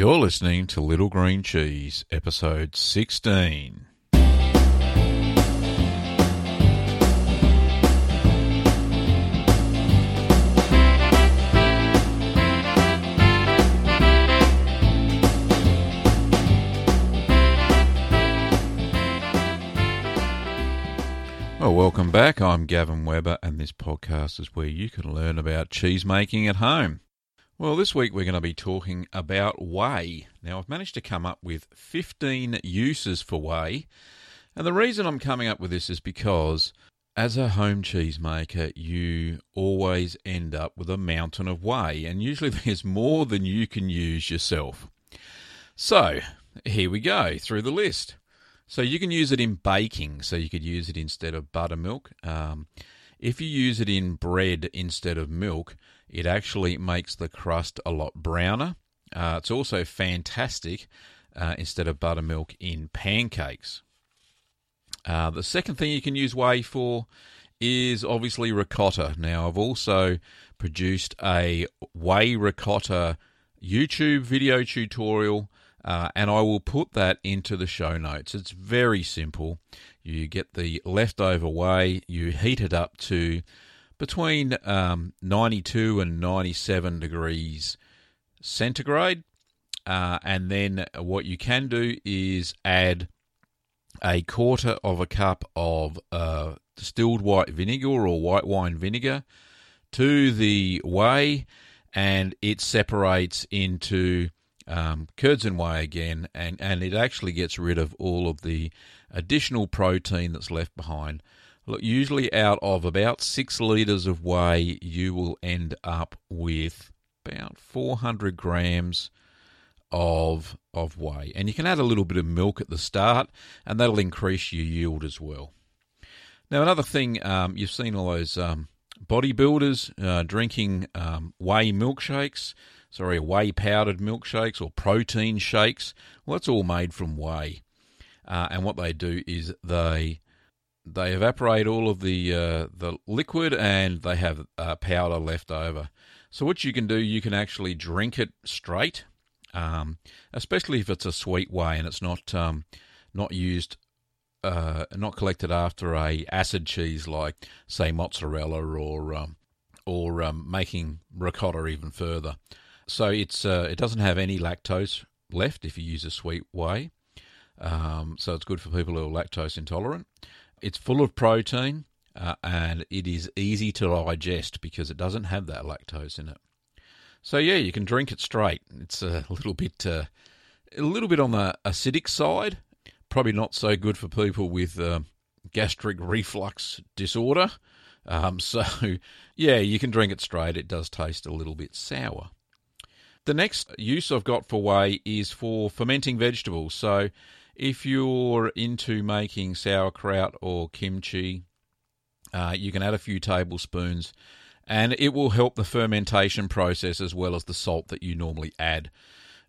You're listening to Little Green Cheese, episode 16. Well, welcome back. I'm Gavin Weber, and this podcast is where you can learn about cheese making at home. Well, this week we're going to be talking about whey. Now, I've managed to come up with 15 uses for whey, and the reason I'm coming up with this is because as a home cheesemaker, you always end up with a mountain of whey, and usually there's more than you can use yourself. So, here we go through the list. So you can use it in baking. So you could use it instead of buttermilk. Um, if you use it in bread instead of milk, it actually makes the crust a lot browner. Uh, it's also fantastic uh, instead of buttermilk in pancakes. Uh, the second thing you can use whey for is obviously ricotta. Now, I've also produced a whey ricotta YouTube video tutorial uh, and I will put that into the show notes. It's very simple. You get the leftover whey, you heat it up to between um, 92 and 97 degrees centigrade. Uh, and then what you can do is add a quarter of a cup of uh, distilled white vinegar or white wine vinegar to the whey, and it separates into um, curds and whey again, and, and it actually gets rid of all of the additional protein that's left behind. Look, usually out of about six litres of whey, you will end up with about 400 grams of of whey, and you can add a little bit of milk at the start, and that'll increase your yield as well. Now, another thing um, you've seen all those um, bodybuilders uh, drinking um, whey milkshakes sorry, whey powdered milkshakes or protein shakes. Well, that's all made from whey. Uh, and what they do is they they evaporate all of the uh, the liquid and they have uh, powder left over. So what you can do, you can actually drink it straight, um, especially if it's a sweet whey and it's not um, not used. Uh, not collected after a acid cheese like, say, mozzarella or um, or um, making ricotta even further. So it's uh, it doesn't have any lactose left if you use a sweet whey. Um, so it's good for people who are lactose intolerant. It's full of protein uh, and it is easy to digest because it doesn't have that lactose in it. So yeah, you can drink it straight. It's a little bit uh, a little bit on the acidic side. Probably not so good for people with uh, gastric reflux disorder. Um, so yeah, you can drink it straight. It does taste a little bit sour. The next use I've got for whey is for fermenting vegetables. So if you're into making sauerkraut or kimchi, uh, you can add a few tablespoons and it will help the fermentation process as well as the salt that you normally add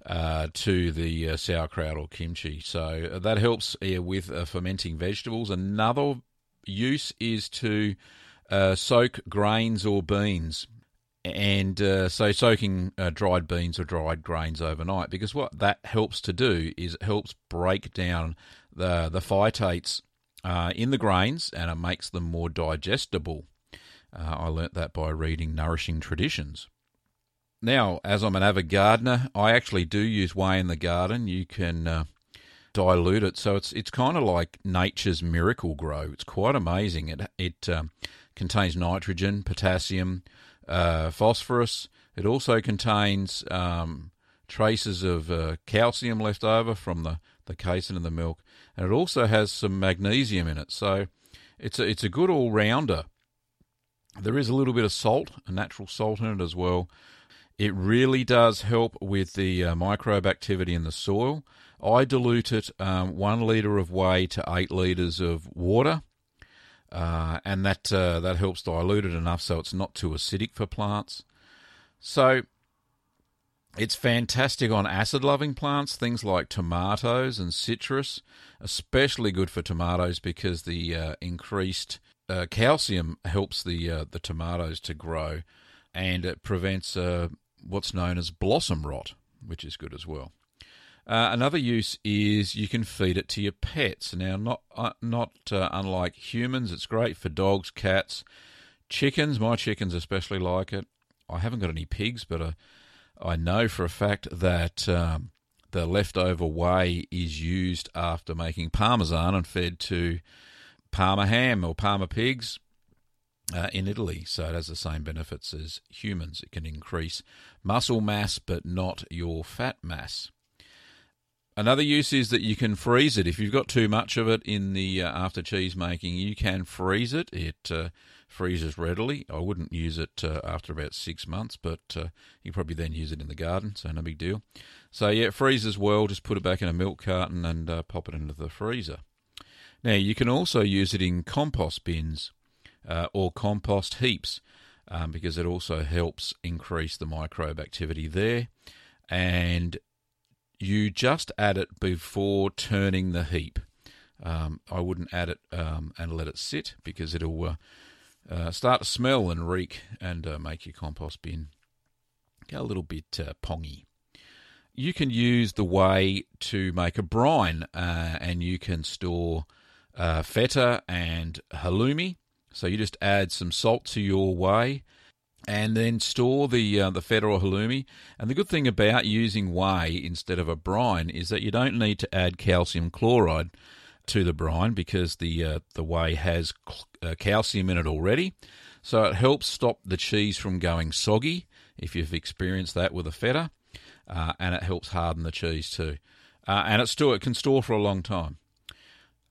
uh, to the uh, sauerkraut or kimchi. So uh, that helps with uh, fermenting vegetables. Another use is to uh, soak grains or beans and uh, so soaking uh, dried beans or dried grains overnight because what that helps to do is it helps break down the the phytates uh, in the grains and it makes them more digestible. Uh, I learnt that by reading Nourishing Traditions. Now, as I'm an avid gardener, I actually do use whey in the garden. You can uh, dilute it, so it's it's kind of like nature's Miracle-Gro. It's quite amazing. It it um, contains nitrogen, potassium uh, phosphorus. It also contains um, traces of uh, calcium left over from the, the casein in the milk, and it also has some magnesium in it. So it's a, it's a good all rounder. There is a little bit of salt, a natural salt in it as well. It really does help with the uh, microbe activity in the soil. I dilute it um, one litre of whey to eight litres of water uh, and that uh, that helps dilute it enough so it's not too acidic for plants. So it's fantastic on acid-loving plants, things like tomatoes and citrus, especially good for tomatoes because the uh, increased uh, calcium helps the uh, the tomatoes to grow, and it prevents uh, what's known as blossom rot. which is good as well. Uh, another use is you can feed it to your pets. Now, not uh, not uh, unlike humans, it's great for dogs, cats, chickens. My chickens especially like it. I haven't got any pigs, but uh, I know for a fact that um, the leftover whey is used after making parmesan and fed to Parma ham or Parma pigs uh, in Italy. So it has the same benefits as humans. It can increase muscle mass, but not your fat mass. Another use is that you can freeze it. If you've got too much of it in the uh, after cheese making, you can freeze it. It uh, freezes readily. I wouldn't use it uh, after about six months, but uh, you probably then use it in the garden, so no big deal. So yeah, it freezes well. Just put it back in a milk carton and uh, pop it into the freezer. Now you can also use it in compost bins uh, or compost heaps um, because it also helps increase the microbe activity there. And you just add it before turning the heap. Um, I wouldn't add it um, and let it sit because it'll uh, uh, start to smell and reek and uh, make your compost bin get a little bit uh, pongy. You can use the whey to make a brine, uh, and you can store uh, feta and halloumi. So you just add some salt to your whey and then store the uh, the or halloumi. And the good thing about using whey instead of a brine is that you don't need to add calcium chloride to the brine because the uh, the whey has uh, calcium in it already. So it helps stop the cheese from going soggy if you've experienced that with a feta, uh, and it helps harden the cheese too. Uh, and it still it can store for a long time.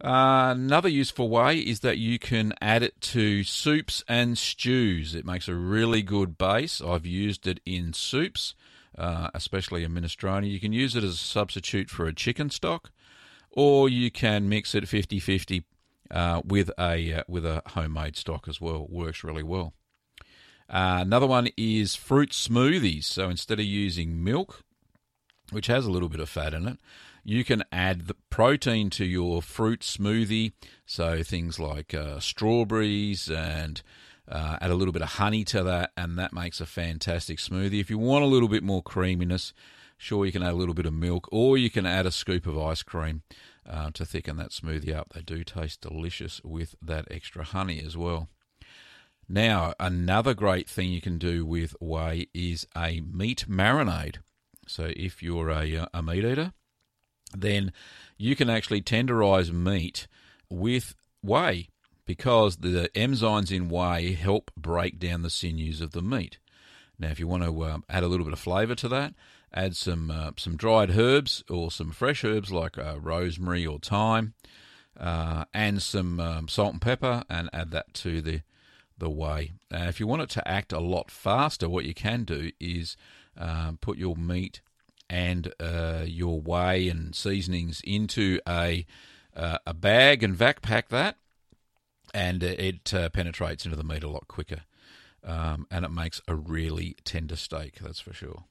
Uh, another useful way is that you can add it to soups and stews. It makes a really good base. I've used it in soups, uh, especially a minestrone. You can use it as a substitute for a chicken stock, or you can mix it 50 50 uh, with, a, uh, with a homemade stock as well. Works really well. Uh, another one is fruit smoothies. So instead of using milk, which has a little bit of fat in it, you can add the protein to your fruit smoothie. So things like uh, strawberries and uh, add a little bit of honey to that, and that makes a fantastic smoothie. If you want a little bit more creaminess, sure, you can add a little bit of milk, or you can add a scoop of ice cream uh, to thicken that smoothie up. They do taste delicious with that extra honey as well. Now, another great thing you can do with whey is a meat marinade. So, if you're a, a meat eater, then you can actually tenderize meat with whey because the enzymes in whey help break down the sinews of the meat. Now, if you want to uh, add a little bit of flavour to that, add some uh, some dried herbs or some fresh herbs like uh, rosemary or thyme, uh, and some um, salt and pepper, and add that to the the whey. if you want it to act a lot faster, what you can do is um, put your meat and uh, your whey and seasonings into a uh, a bag and vac pack that, and it uh, penetrates into the meat a lot quicker, um, and it makes a really tender steak. That's for sure.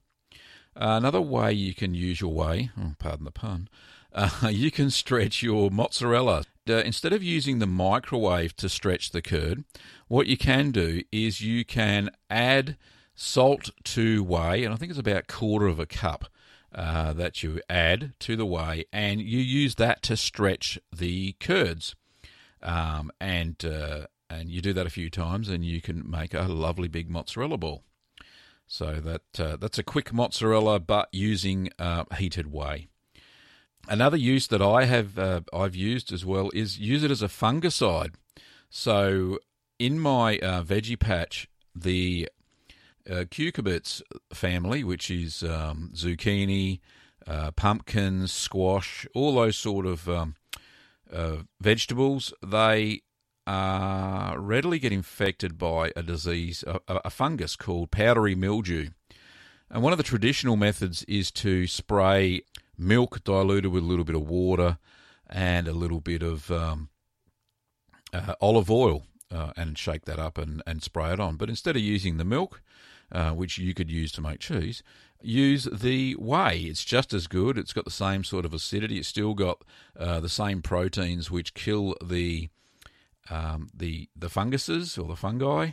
another way you can use your whey, oh, pardon the pun, uh, you can stretch your mozzarella. Uh, instead of using the microwave to stretch the curd, what you can do is you can add salt to whey, and I think it's about a quarter of a cup uh, that you add to the whey, and you use that to stretch the curds. Um, and uh, and you do that a few times, and you can make a lovely big mozzarella ball. So that uh, that's a quick mozzarella, but using uh, heated whey. Another use that I have uh, I've used as well is use it as a fungicide. So in my veggie patch, the uh, cucurbits family, which is um, zucchini, uh, pumpkins, squash, all those sort of um, uh, vegetables, they uh, readily get infected by a disease, a, a, fungus called powdery mildew. And one of the traditional methods is to spray milk diluted with a little bit of water and a little bit of um, uh, olive oil uh, and shake that up and, and spray it on. But instead of using the milk, uh, which you could use to make cheese, use the whey. It's just as good. It's got the same sort of acidity. It's still got uh, the same proteins which kill the um, the the funguses or the fungi,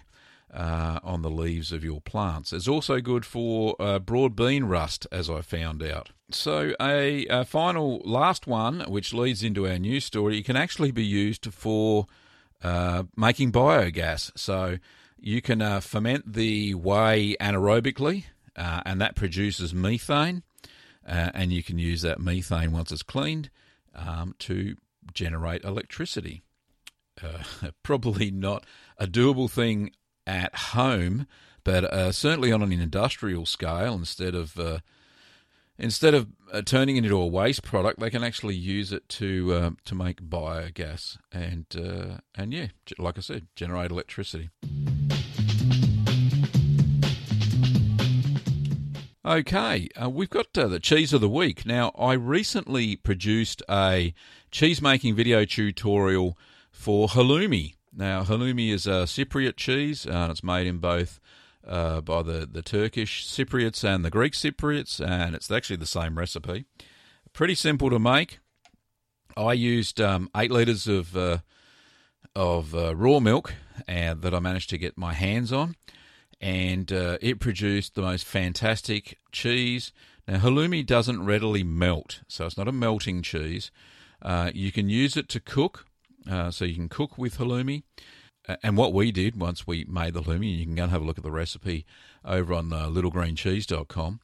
uh, on the leaves of your plants. It's also good for uh, broad bean rust, as I found out. So, a, a, final last one, which leads into our news story, it can actually be used for uh, making biogas. So, you can uh, ferment the whey anaerobically, uh, and that produces methane. Uh, and you can use that methane once it's cleaned um, to generate electricity. probably not a doable thing at home, but uh, certainly on an industrial scale, instead of uh, instead of uh, turning it into a waste product, they can actually use it to uh, to make biogas and uh, and yeah, like I said, generate electricity. Okay, uh, we've got the cheese of the week. Now, I recently produced a cheese making video tutorial for halloumi. Now, halloumi is a Cypriot cheese, uh, and it's made in both uh, by the, the Turkish Cypriots and the Greek Cypriots, and it's actually the same recipe. Pretty simple to make. I used um, eight litres of uh, of uh, raw milk that I managed to get my hands on, and uh, it produced the most fantastic cheese. Now, halloumi doesn't readily melt, so it's not a melting cheese. Uh, you can use it to cook, uh, so you can cook with halloumi. And what we did once we made the halloumi, you can go and have a look at the recipe over on uh, littlegreencheese.com.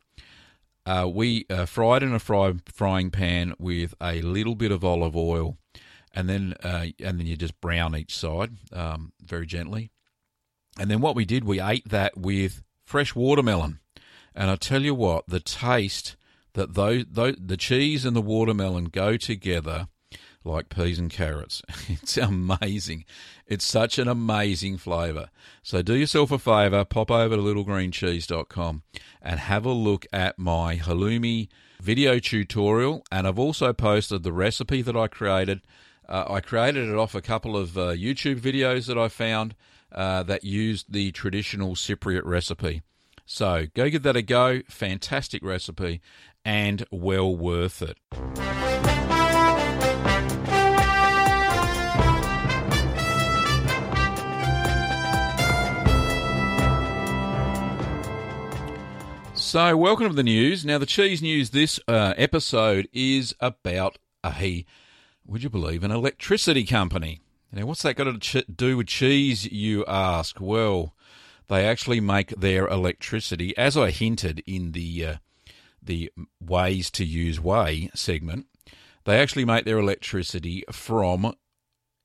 Uh, we uh, fried in a fry, frying pan with a little bit of olive oil, and then uh, and then you just brown each side um, very gently. And then what we did, we ate that with fresh watermelon. And I tell you what, the taste that those, those the cheese and the watermelon go together like peas and carrots. It's amazing. It's such an amazing flavour. So do yourself a favour, pop over to littlegreencheese.com and have a look at my halloumi video tutorial. And I've also posted the recipe that I created. Uh, I created it off a couple of uh, YouTube videos that I found uh, that used the traditional Cypriot recipe. So go give that a go. Fantastic recipe and well worth it. So, welcome to the news. Now, the cheese news this uh, episode is about a, would you believe, an electricity company. Now, what's that got to do with cheese, you ask? Well, they actually make their electricity, as I hinted in the uh, the ways to use whey segment. They actually make their electricity from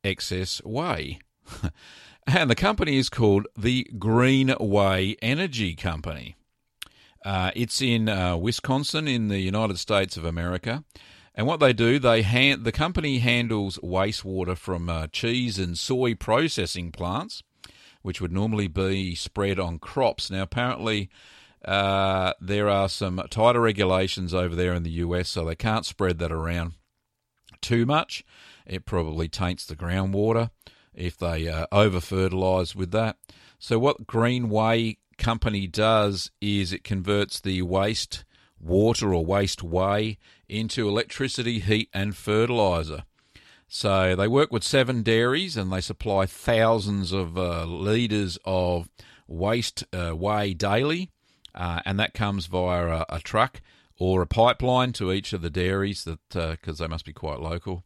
excess whey. and the company is called the Green Whey Energy Company. Uh, it's in uh, Wisconsin, in the United States of America. And what they do, they hand, the company handles wastewater from uh, cheese and soy processing plants, which would normally be spread on crops. Now, apparently, uh, there are some tighter regulations over there in the US, so they can't spread that around too much. It probably taints the groundwater if they uh, over fertilize with that. So, what Green Whey company does is it converts the waste water or waste whey into electricity, heat, and fertilizer. So they work with seven dairies and they supply thousands of uh, litres of waste uh, whey daily, uh, and that comes via a, a, truck or a pipeline to each of the dairies that because uh, they must be quite local.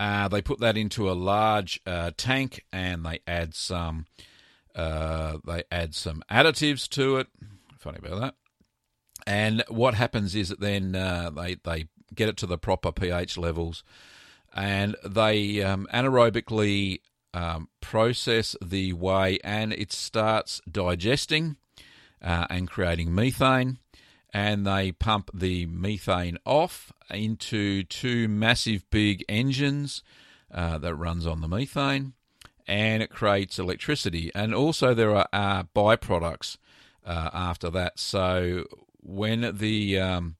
Uh, they put that into a large uh, tank and they add some uh, they add some additives to it. Funny about that. And what happens is that then uh, they they get it to the proper pH levels, and they um, anaerobically um, process the whey, and it starts digesting uh, and creating methane. And they pump the methane off into two massive big engines uh, that runs on the methane and it creates electricity. And also, there are uh, byproducts uh, after that. So, when the um,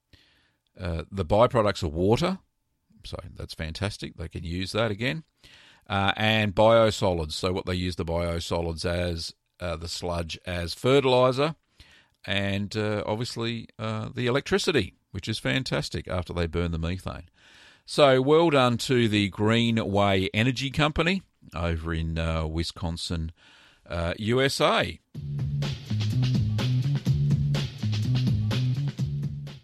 uh, the byproducts are water, so that's fantastic. They can use that again, uh, and biosolids. So, what they use the biosolids as uh, the sludge as fertilizer, and uh, obviously the electricity, which is fantastic after they burn the methane. So, well done to the Green Whey Energy Company over in uh, Wisconsin, uh, USA.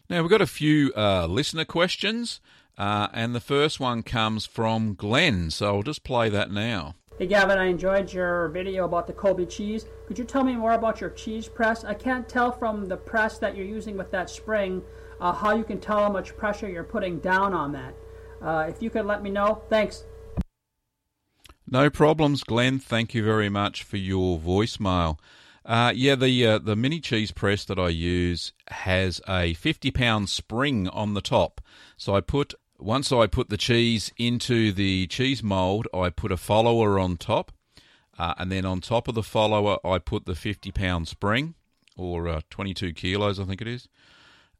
Now, we've got a few uh, listener questions, uh, and the first one comes from Glenn, so I'll just play that now. Hey Gavin, I enjoyed your video about the Colby cheese. Could you tell me more about your cheese press? I can't tell from the press that you're using with that spring uh, how you can tell how much pressure you're putting down on that. Uh, if you could let me know, thanks. No problems, Glenn. Thank you very much for your voicemail. Uh, yeah, the uh, the mini cheese press that I use has a 50 pound spring on the top. So I put once I put the cheese into the cheese mold, I put a follower on top, uh, and then on top of the follower, I put the 50 pound spring, or uh, 22 kilos, I think it is.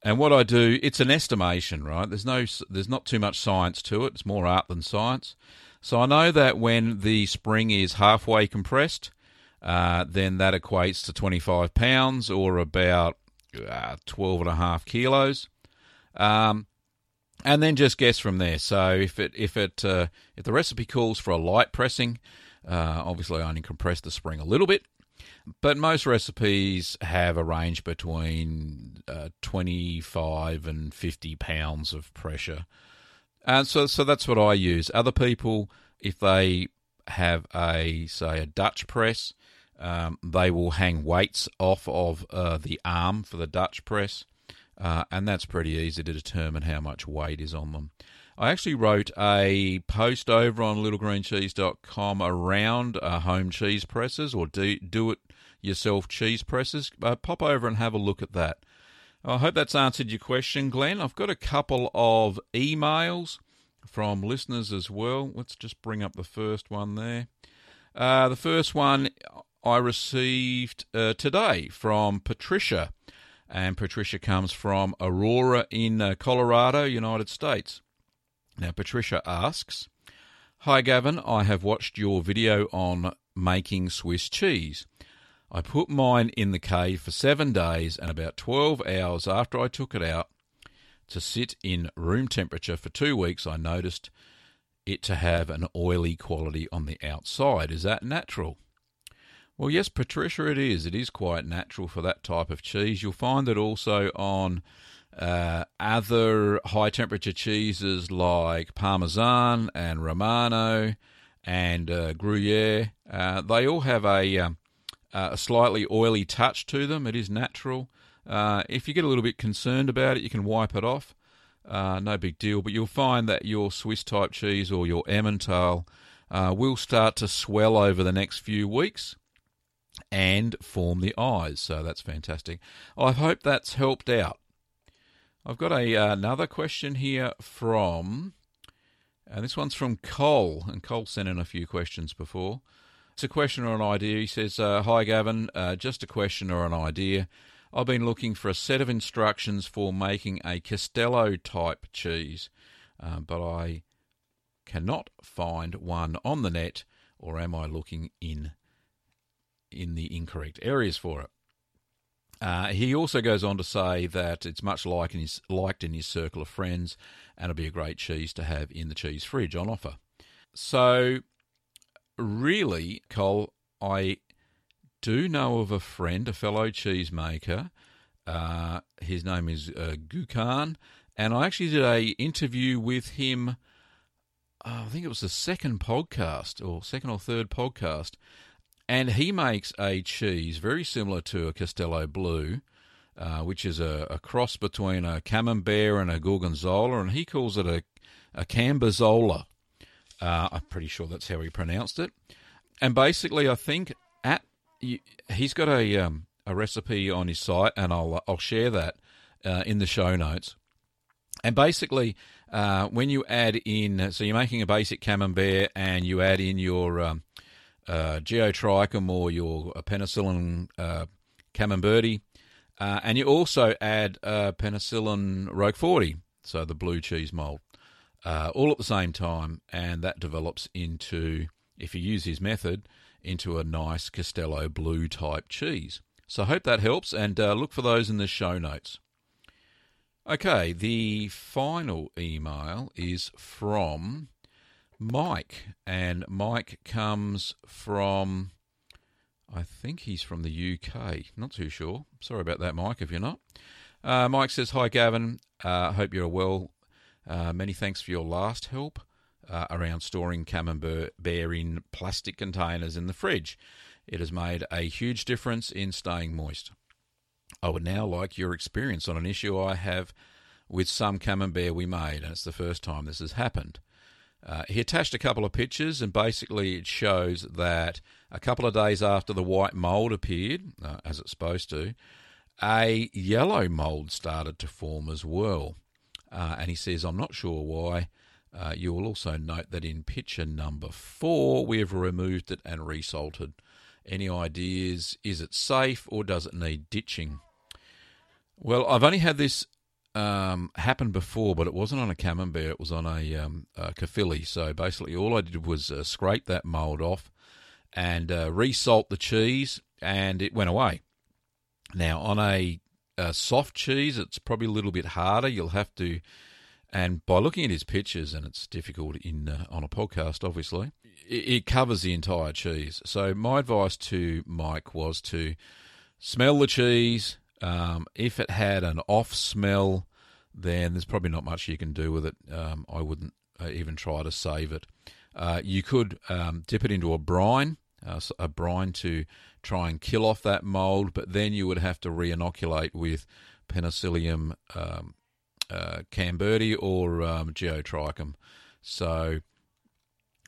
And what I do, it's an estimation, right? There's no, there's not too much science to it. It's more art than science. So I know that when the spring is halfway compressed, uh, then that equates to 25 pounds or about uh, 12 and a half kilos. Um, and then just guess from there. So if it if it uh, if the recipe calls for a light pressing, uh, obviously I only compress the spring a little bit. But most recipes have a range between uh, 25 and 50 pounds of pressure. And so, so that's what I use. Other people, if they have a, say, a Dutch press, um, they will hang weights off of uh, the arm for the Dutch press uh, and that's pretty easy to determine how much weight is on them. I actually wrote a post over on littlegreencheese.com around uh, home cheese presses or do, do it yourself cheese presses. Uh, pop over and have a look at that. I hope that's answered your question, Glenn. I've got a couple of emails from listeners as well. Let's just bring up the first one there. Uh, the first one I received uh, today from Patricia and Patricia comes from Aurora in uh, Colorado, United States. Now, Patricia asks Hi, Gavin. I have watched your video on making Swiss cheese. I put mine in the cave for seven days, and about 12 hours after I took it out to sit in room temperature for two weeks, I noticed it to have an oily quality on the outside. Is that natural? Well, yes, Patricia, it is. It is quite natural for that type of cheese. You'll find it also on uh, other high temperature cheeses like Parmesan and Romano and uh, Gruyere. Uh, they all have a, um, a slightly oily touch to them. It is natural. Uh, if you get a little bit concerned about it, you can wipe it off. Uh, no big deal. But you'll find that your Swiss type cheese or your Emmentaler uh, will start to swell over the next few weeks and form the eyes. So that's fantastic. I hope that's helped out. I've got a uh, another question here from, and this one's from Cole, and Cole sent in a few questions before. It's a question or an idea. He says, uh, "Hi Gavin, uh, just a question or an idea. I've been looking for a set of instructions for making a Castello type cheese, uh, but I cannot find one on the net, or am I looking in in the incorrect areas for it. Uh, he also goes on to say that it's much like in his, liked in his circle of friends and it'll be a great cheese to have in the cheese fridge on offer. So, really, Cole, I do know of a friend, a fellow cheesemaker. Uh, his name is uh, Gukan, and I actually did a interview with him. Oh, I think it was the second podcast or second or third podcast and he makes a cheese very similar to a Castello Blue, uh, which is a, a, cross between a Camembert and a Gorgonzola, and he calls it a, a Camberzola. Uh, I'm pretty sure that's how he pronounced it. And basically, I think at he's got a um, a recipe on his site, and I'll I'll share that uh, in the show notes. And basically, uh, when you add in, so you're making a basic camembert, and you add in your um, uh, geotrichum or your uh, penicillium uh, camemberti, uh, and you also add uh, penicillium roqueforti, so the blue cheese mold, uh, all at the same time, and that develops into, if you use his method, into a nice Castello blue type cheese. So I hope that helps, and uh, look for those in the show notes. Okay, the final email is from Mike, and Mike comes from, I think he's from the UK. Not too sure. Sorry about that, Mike, if you're not. Uh, Mike says, Hi, Gavin. Uh, hope you're well. Uh, many thanks for your last help uh, around storing camembert in plastic containers in the fridge. It has made a huge difference in staying moist. I would now like your experience on an issue I have with some camembert we made, and it's the first time this has happened. Uh, he attached a couple of pictures, and basically it shows that a couple of days after the white mould appeared, uh, as it's supposed to, a yellow mould started to form as well. Uh, and he says, I'm not sure why. Uh, you will also note that in picture number four, we have removed it and resalted. Any ideas? Is it safe or does it need ditching? Well, I've only had this um, before, but it wasn't on a camembert. It was on a, um, a. So basically, all I did was uh, scrape that mould off and uh, resalt the cheese, and it went away. Now, on a, a, soft cheese, it's probably a little bit harder. You'll have to, and by looking at his pictures, and it's difficult in uh, on a podcast, obviously, it, it covers the entire cheese. So my advice to Mike was to smell the cheese um, if it had an off smell, then there's probably not much you can do with it. Um, I wouldn't uh, even try to save it. Uh, you could um, dip it into a brine, uh, a brine to try and kill off that mold, but then you would have to re-inoculate with Penicillium um, uh, camberti or um, Geotrichum. So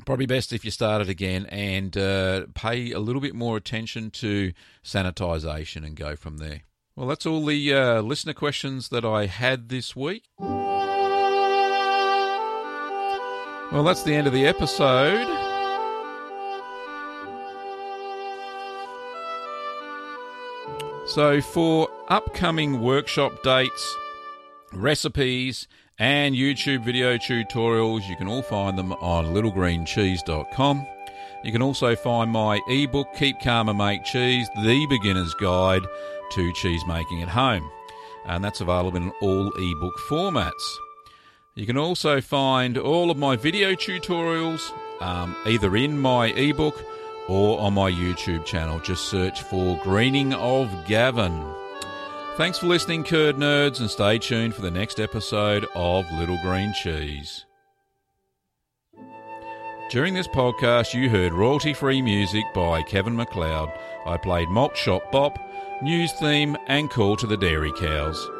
probably best if you start it again and uh, pay a little bit more attention to sanitisation and go from there. Well, that's all the uh, listener questions that I had this week. Well, that's the end of the episode. So, for upcoming workshop dates, recipes, and YouTube video tutorials, you can all find them on littlegreencheese.com. You can also find my ebook, Keep Calm and Make Cheese, the beginner's guide to cheese making at home. And that's available in all ebook formats. You can also find all of my video tutorials um, either in my ebook or on my YouTube channel. Just search for Greening of Gavin. Thanks for listening, Curd Nerds, and stay tuned for the next episode of Little Green Cheese. During this podcast, you heard royalty free music by Kevin MacLeod. I played Malt Shop Bop news theme, and call to the dairy cows.